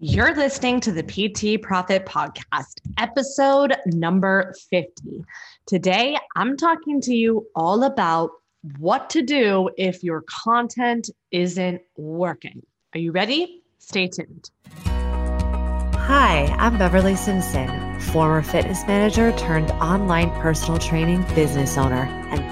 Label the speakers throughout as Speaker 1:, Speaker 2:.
Speaker 1: You're listening to the PT Profit Podcast, episode number 50. Today, I'm talking to you all about what to do if your content isn't working. Are you ready? Stay tuned.
Speaker 2: Hi, I'm Beverly Simpson, former fitness manager turned online personal training business owner.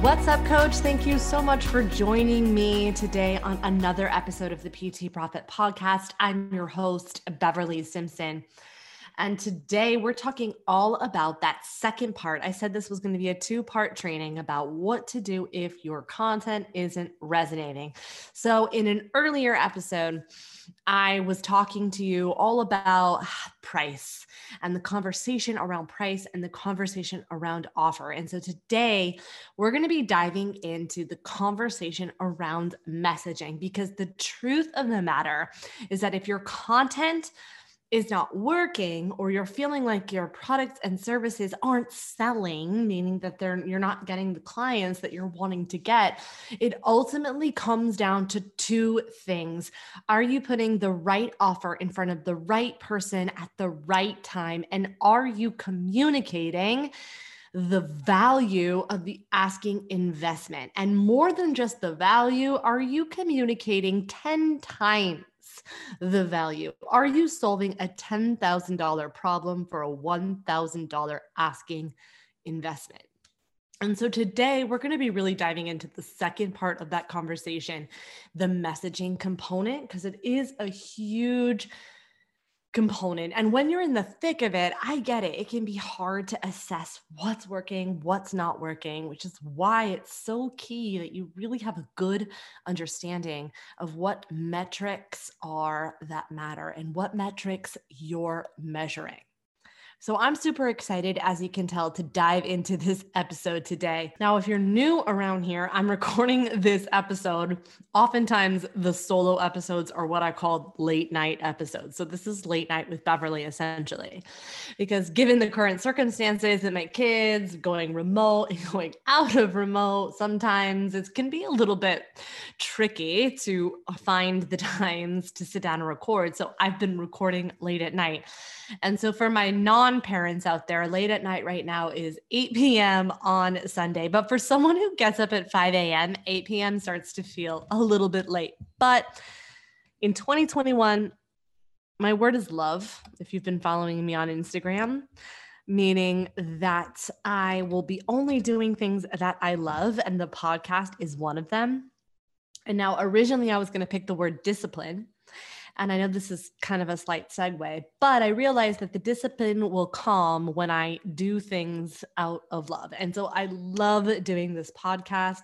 Speaker 1: What's up, coach? Thank you so much for joining me today on another episode of the PT Profit Podcast. I'm your host, Beverly Simpson. And today we're talking all about that second part. I said this was going to be a two part training about what to do if your content isn't resonating. So, in an earlier episode, I was talking to you all about ah, price and the conversation around price and the conversation around offer. And so today we're going to be diving into the conversation around messaging because the truth of the matter is that if your content is not working or you're feeling like your products and services aren't selling meaning that they're you're not getting the clients that you're wanting to get it ultimately comes down to two things. Are you putting the right offer in front of the right person at the right time? And are you communicating the value of the asking investment? And more than just the value are you communicating 10 times the value? Are you solving a $10,000 problem for a $1,000 asking investment? And so today we're going to be really diving into the second part of that conversation, the messaging component, because it is a huge component. And when you're in the thick of it, I get it. It can be hard to assess what's working, what's not working, which is why it's so key that you really have a good understanding of what metrics are that matter and what metrics you're measuring. So I'm super excited, as you can tell, to dive into this episode today. Now, if you're new around here, I'm recording this episode. Oftentimes, the solo episodes are what I call late night episodes. So this is late night with Beverly, essentially, because given the current circumstances and my kids going remote and going out of remote, sometimes it can be a little bit tricky to find the times to sit down and record. So I've been recording late at night. And so for my non parents out there, late at night right now is 8 p.m. on Sunday. But for someone who gets up at 5 a.m., 8 p.m. starts to feel a little bit late. But in 2021, my word is love. If you've been following me on Instagram, meaning that I will be only doing things that I love, and the podcast is one of them. And now, originally, I was going to pick the word discipline and I know this is kind of a slight segue, but I realized that the discipline will come when I do things out of love. And so I love doing this podcast.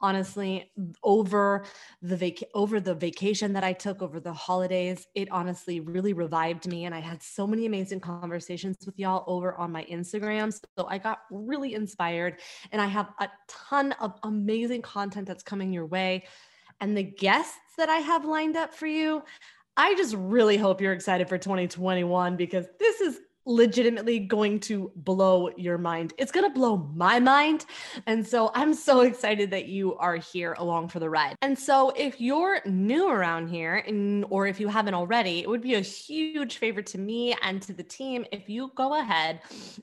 Speaker 1: Honestly, over the vac- over the vacation that I took over the holidays, it honestly really revived me and I had so many amazing conversations with y'all over on my Instagram. So I got really inspired and I have a ton of amazing content that's coming your way. And the guests that I have lined up for you, I just really hope you're excited for 2021 because this is legitimately going to blow your mind. It's going to blow my mind. And so I'm so excited that you are here along for the ride. And so if you're new around here and or if you haven't already, it would be a huge favor to me and to the team if you go ahead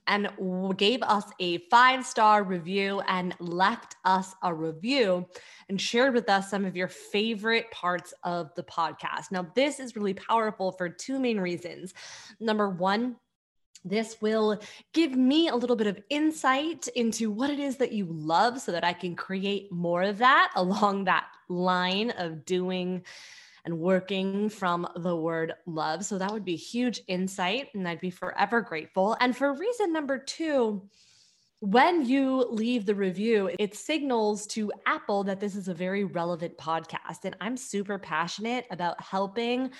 Speaker 1: and gave us a 5-star review and left us a review and shared with us some of your favorite parts of the podcast. Now, this is really powerful for two main reasons. Number 1, this will give me a little bit of insight into what it is that you love so that I can create more of that along that line of doing and working from the word love. So that would be huge insight, and I'd be forever grateful. And for reason number two, when you leave the review, it signals to Apple that this is a very relevant podcast. And I'm super passionate about helping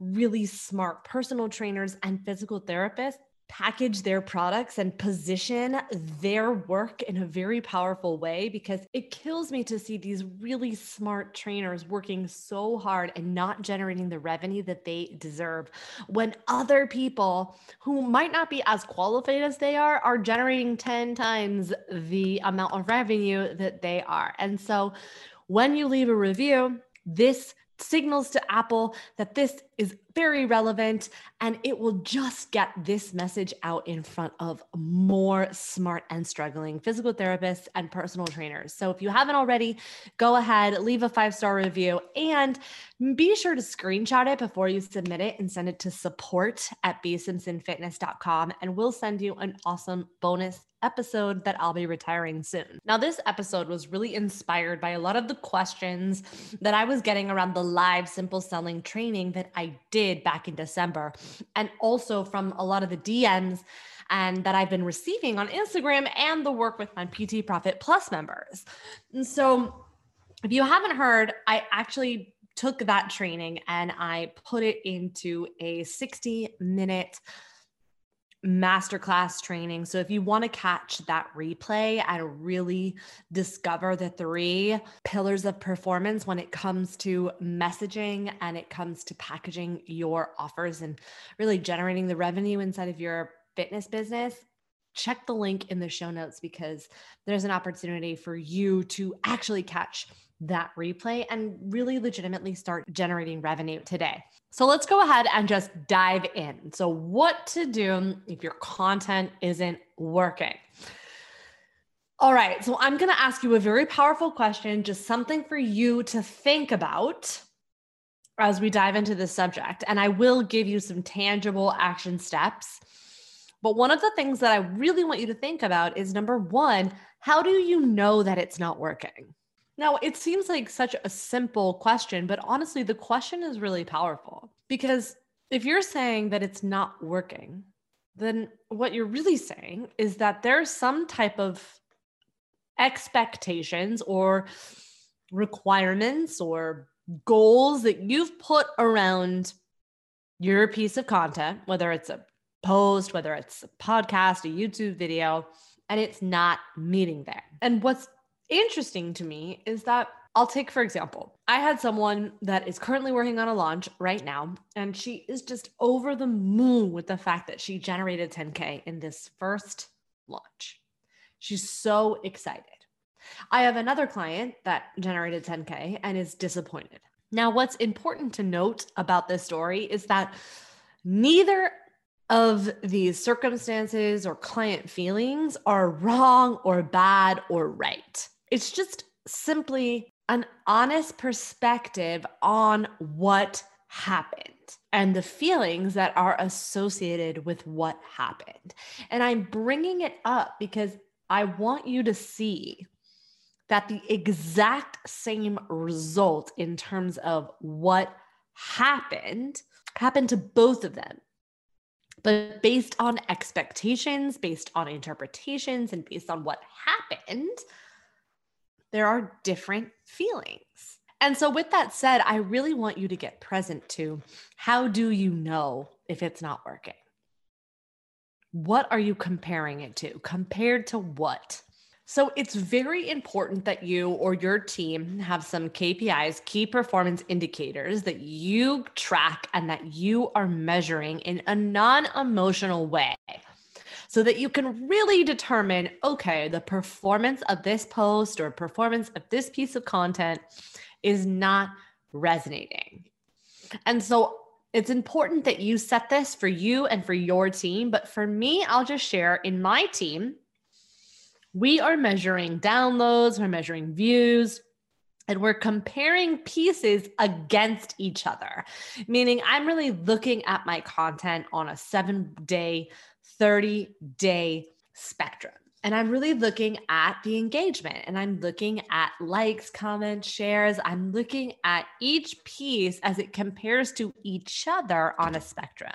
Speaker 1: really smart personal trainers and physical therapists package their products and position their work in a very powerful way because it kills me to see these really smart trainers working so hard and not generating the revenue that they deserve when other people who might not be as qualified as they are are generating 10 times the amount of revenue that they are. And so when you leave a review, this signals to Apple that this is very relevant and it will just get this message out in front of more smart and struggling physical therapists and personal trainers. So if you haven't already, go ahead, leave a five star review and be sure to screenshot it before you submit it and send it to support at bsimpsonfitness.com and we'll send you an awesome bonus episode that I'll be retiring soon. Now, this episode was really inspired by a lot of the questions that I was getting around the live simple selling training that I did back in December, and also from a lot of the DMs and that I've been receiving on Instagram and the work with my PT Profit Plus members. And so, if you haven't heard, I actually took that training and I put it into a 60 minute masterclass training. So if you want to catch that replay and really discover the three pillars of performance when it comes to messaging and it comes to packaging your offers and really generating the revenue inside of your fitness business, check the link in the show notes because there's an opportunity for you to actually catch that replay and really legitimately start generating revenue today. So let's go ahead and just dive in. So, what to do if your content isn't working? All right, so I'm going to ask you a very powerful question, just something for you to think about as we dive into this subject. And I will give you some tangible action steps. But one of the things that I really want you to think about is number one, how do you know that it's not working? Now, it seems like such a simple question, but honestly, the question is really powerful because if you're saying that it's not working, then what you're really saying is that there's some type of expectations or requirements or goals that you've put around your piece of content, whether it's a post, whether it's a podcast, a YouTube video, and it's not meeting there. And what's interesting to me is that I'll take, for example, I had someone that is currently working on a launch right now, and she is just over the moon with the fact that she generated 10K in this first launch. She's so excited. I have another client that generated 10K and is disappointed. Now, what's important to note about this story is that neither of these circumstances or client feelings are wrong or bad or right. It's just simply an honest perspective on what happened and the feelings that are associated with what happened. And I'm bringing it up because I want you to see that the exact same result in terms of what happened happened to both of them. But based on expectations, based on interpretations, and based on what happened, there are different feelings. And so, with that said, I really want you to get present to how do you know if it's not working? What are you comparing it to? Compared to what? So, it's very important that you or your team have some KPIs, key performance indicators that you track and that you are measuring in a non emotional way so that you can really determine okay, the performance of this post or performance of this piece of content is not resonating. And so it's important that you set this for you and for your team. But for me, I'll just share in my team, we are measuring downloads, we're measuring views, and we're comparing pieces against each other, meaning I'm really looking at my content on a seven day 30 day spectrum. And I'm really looking at the engagement and I'm looking at likes, comments, shares. I'm looking at each piece as it compares to each other on a spectrum.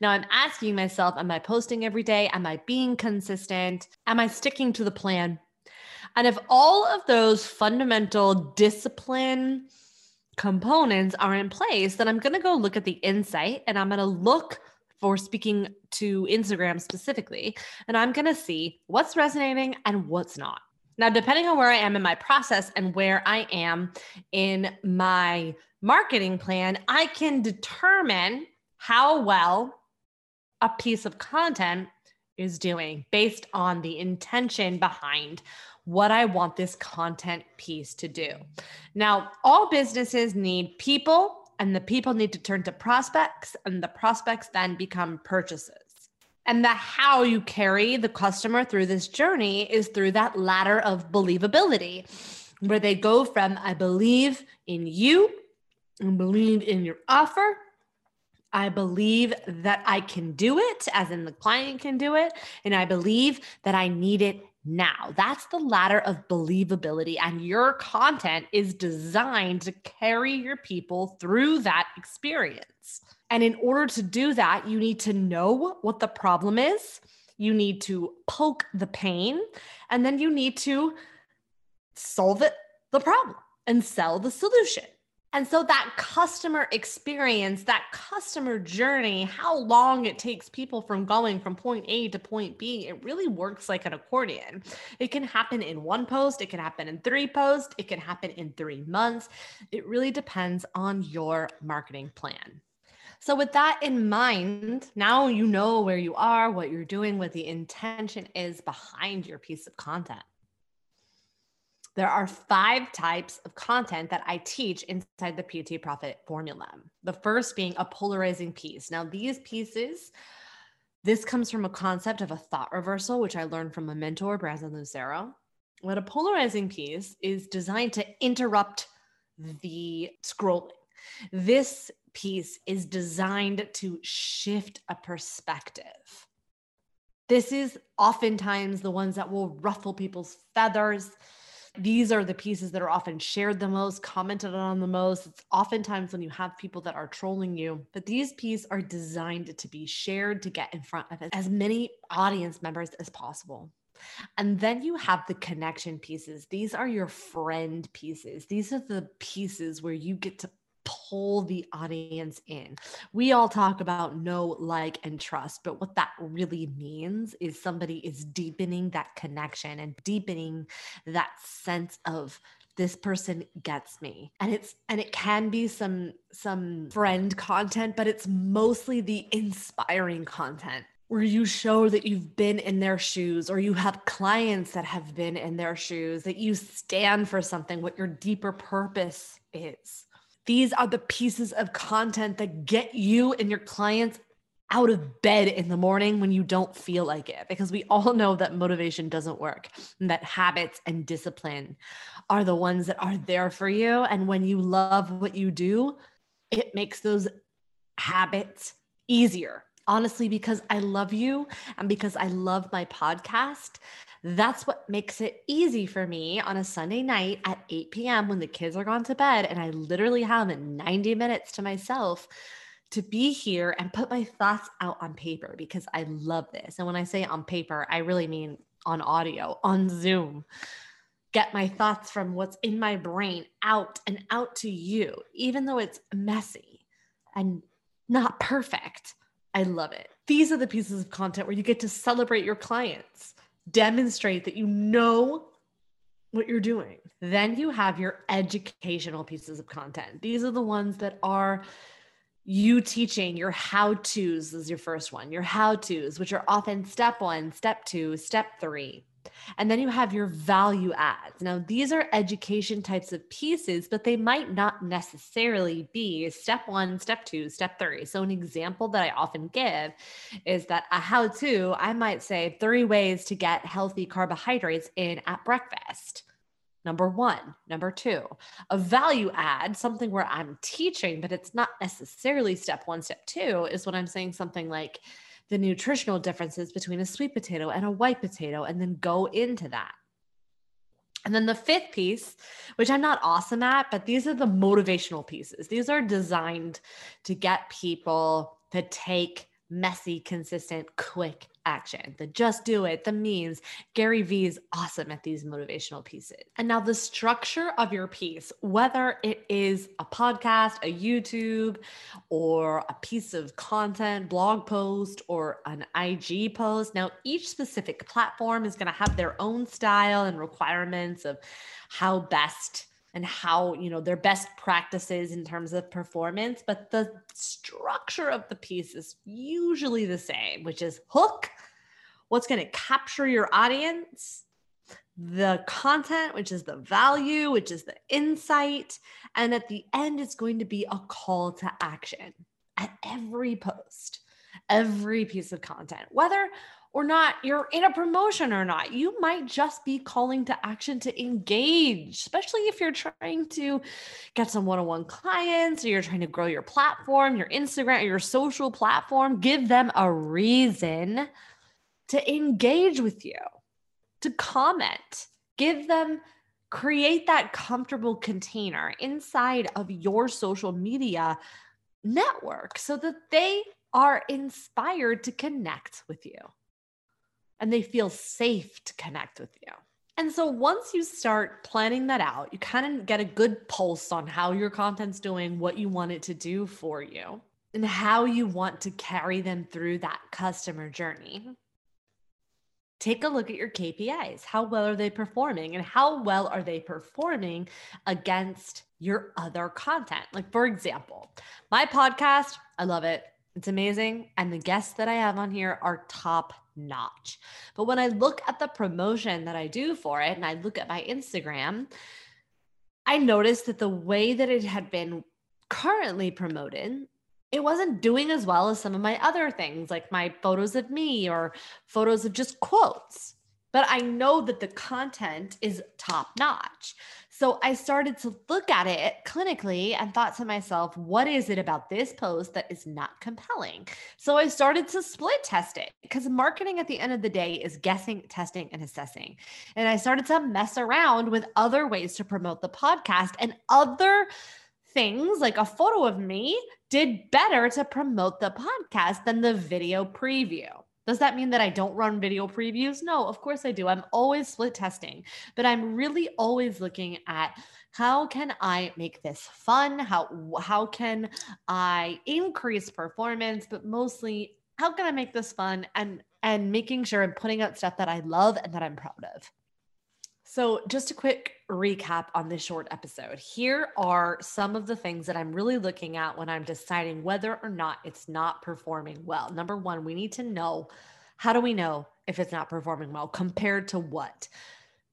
Speaker 1: Now I'm asking myself, am I posting every day? Am I being consistent? Am I sticking to the plan? And if all of those fundamental discipline components are in place, then I'm going to go look at the insight and I'm going to look for speaking to Instagram specifically, and I'm going to see what's resonating and what's not. Now, depending on where I am in my process and where I am in my marketing plan, I can determine how well a piece of content is doing based on the intention behind what I want this content piece to do. Now, all businesses need people, and the people need to turn to prospects, and the prospects then become purchases. And the how you carry the customer through this journey is through that ladder of believability, where they go from, I believe in you and believe in your offer I believe that I can do it, as in the client can do it. And I believe that I need it now. That's the ladder of believability. And your content is designed to carry your people through that experience. And in order to do that, you need to know what the problem is. You need to poke the pain, and then you need to solve it, the problem, and sell the solution. And so that customer experience, that customer journey, how long it takes people from going from point A to point B, it really works like an accordion. It can happen in one post, it can happen in three posts, it can happen in three months. It really depends on your marketing plan. So, with that in mind, now you know where you are, what you're doing, what the intention is behind your piece of content. There are five types of content that I teach inside the PT Profit formula. The first being a polarizing piece. Now, these pieces, this comes from a concept of a thought reversal, which I learned from a mentor, Brandon Lucero. What a polarizing piece is designed to interrupt the scrolling. This piece is designed to shift a perspective. This is oftentimes the ones that will ruffle people's feathers these are the pieces that are often shared the most, commented on the most. It's oftentimes when you have people that are trolling you, but these pieces are designed to be shared to get in front of as many audience members as possible. And then you have the connection pieces. These are your friend pieces. These are the pieces where you get to pull the audience in. We all talk about know, like, and trust, but what that really means is somebody is deepening that connection and deepening that sense of this person gets me and it's and it can be some some friend content but it's mostly the inspiring content where you show that you've been in their shoes or you have clients that have been in their shoes that you stand for something what your deeper purpose is these are the pieces of content that get you and your clients out of bed in the morning when you don't feel like it because we all know that motivation doesn't work and that habits and discipline are the ones that are there for you. And when you love what you do it makes those habits easier honestly because I love you and because I love my podcast that's what makes it easy for me on a Sunday night at 8 p.m. when the kids are gone to bed and I literally have 90 minutes to myself to be here and put my thoughts out on paper because I love this. And when I say on paper, I really mean on audio, on Zoom. Get my thoughts from what's in my brain out and out to you, even though it's messy and not perfect. I love it. These are the pieces of content where you get to celebrate your clients demonstrate that you know what you're doing. Then you have your educational pieces of content. These are the ones that are you teaching your how to's is your first one, your how to's, which are often step one, step two, step three. And then you have your value adds. Now, these are education types of pieces, but they might not necessarily be step one, step two, step three. So, an example that I often give is that a how to, I might say three ways to get healthy carbohydrates in at breakfast. Number one. Number two, a value add, something where I'm teaching, but it's not necessarily step one, step two, is when I'm saying something like, the nutritional differences between a sweet potato and a white potato and then go into that. And then the fifth piece, which I'm not awesome at, but these are the motivational pieces. These are designed to get people to take messy, consistent, quick action, the just do it, the memes. Gary Vee is awesome at these motivational pieces. And now the structure of your piece, whether it is a podcast, a YouTube, or a piece of content, blog post, or an IG post. Now, each specific platform is going to have their own style and requirements of how best and how you know their best practices in terms of performance but the structure of the piece is usually the same which is hook what's going to capture your audience the content which is the value which is the insight and at the end it's going to be a call to action at every post every piece of content whether or not you're in a promotion or not. You might just be calling to action to engage, especially if you're trying to get some one on one clients or you're trying to grow your platform, your Instagram, your social platform. Give them a reason to engage with you, to comment, give them. Create that comfortable container inside of your social media network so that they are inspired to connect with you and they feel safe to connect with you. And so once you start planning that out, you kind of get a good pulse on how your content's doing, what you want it to do for you, and how you want to carry them through that customer journey. Take a look at your KPIs. How well are they performing? And how well are they performing against your other content? Like, for example, my podcast, I love it. It's amazing. And the guests that I have on here are top notch. But when I look at the promotion that I do for it and I look at my Instagram, I noticed that the way that it had been currently promoted, it wasn't doing as well as some of my other things, like my photos of me or photos of just quotes. But I know that the content is top notch. So I started to look at it clinically and thought to myself, what is it about this post that is not compelling? So I started to split test it because marketing at the end of the day is guessing, testing, and assessing. And I started to mess around with other ways to promote the podcast and other things like a photo of me did better to promote the podcast than the video preview. Does that mean that I don't run video previews? No, of course I do. I'm always split testing, but I'm really always looking at how can I make this fun? How how can I increase performance, but mostly how can I make this fun and and making sure I'm putting out stuff that I love and that I'm proud of. So, just a quick recap on this short episode. Here are some of the things that I'm really looking at when I'm deciding whether or not it's not performing well. Number one, we need to know how do we know if it's not performing well compared to what?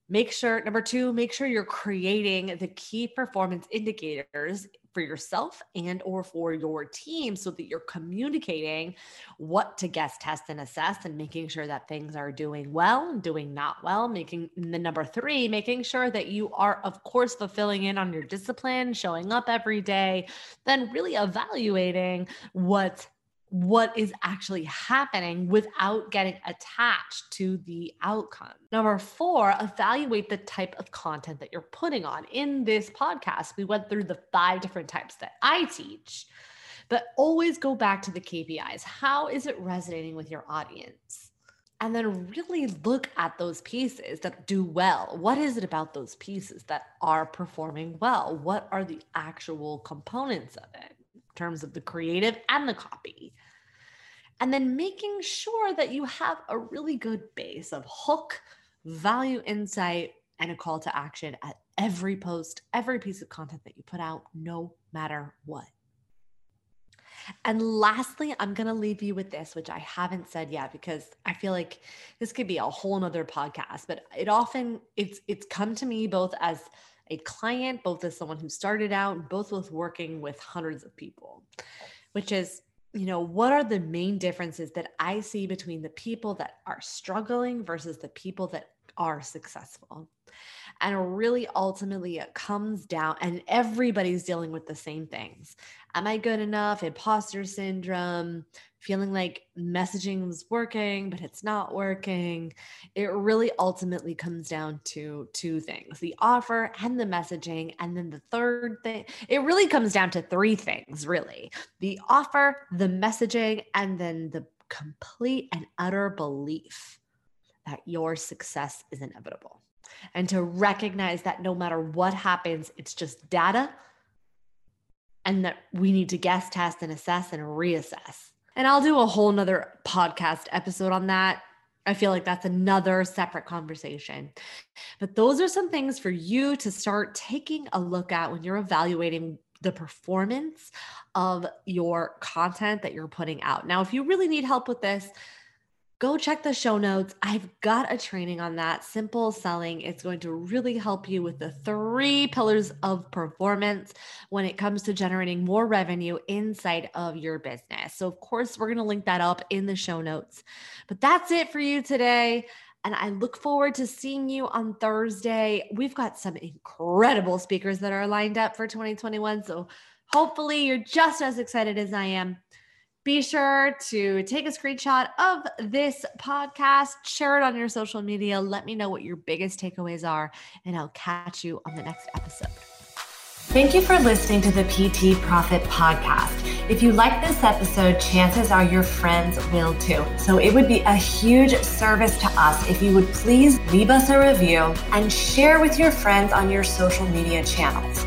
Speaker 1: Make sure, number two, make sure you're creating the key performance indicators for yourself and or for your team so that you're communicating what to guest test and assess and making sure that things are doing well and doing not well making the number 3 making sure that you are of course fulfilling in on your discipline showing up every day then really evaluating what what is actually happening without getting attached to the outcome. Number four, evaluate the type of content that you're putting on. In this podcast, we went through the five different types that I teach, but always go back to the KPIs. How is it resonating with your audience? And then really look at those pieces that do well. What is it about those pieces that are performing well? What are the actual components of it? In terms of the creative and the copy. And then making sure that you have a really good base of hook, value, insight, and a call to action at every post, every piece of content that you put out, no matter what. And lastly, I'm going to leave you with this, which I haven't said yet because I feel like this could be a whole nother podcast, but it often it's it's come to me both as a client, both as someone who started out, both with working with hundreds of people, which is, you know, what are the main differences that I see between the people that are struggling versus the people that are successful? And really, ultimately, it comes down, and everybody's dealing with the same things. Am I good enough? Imposter syndrome, feeling like messaging was working, but it's not working. It really ultimately comes down to two things the offer and the messaging. And then the third thing, it really comes down to three things, really the offer, the messaging, and then the complete and utter belief that your success is inevitable and to recognize that no matter what happens, it's just data and that we need to guess, test, and assess and reassess. And I'll do a whole nother podcast episode on that. I feel like that's another separate conversation. But those are some things for you to start taking a look at when you're evaluating the performance of your content that you're putting out. Now, if you really need help with this, go check the show notes. I've got a training on that simple selling. It's going to really help you with the three pillars of performance when it comes to generating more revenue inside of your business. So, of course, we're going to link that up in the show notes. But that's it for you today. And I look forward to seeing you on Thursday. We've got some incredible speakers that are lined up for 2021. So, hopefully, you're just as excited as I am. Be sure to take a screenshot of this podcast, share it on your social media. Let me know what your biggest takeaways are, and I'll catch you on the next episode.
Speaker 2: Thank you for listening to the PT Profit Podcast. If you like this episode, chances are your friends will too. So it would be a huge service to us if you would please leave us a review and share with your friends on your social media channels.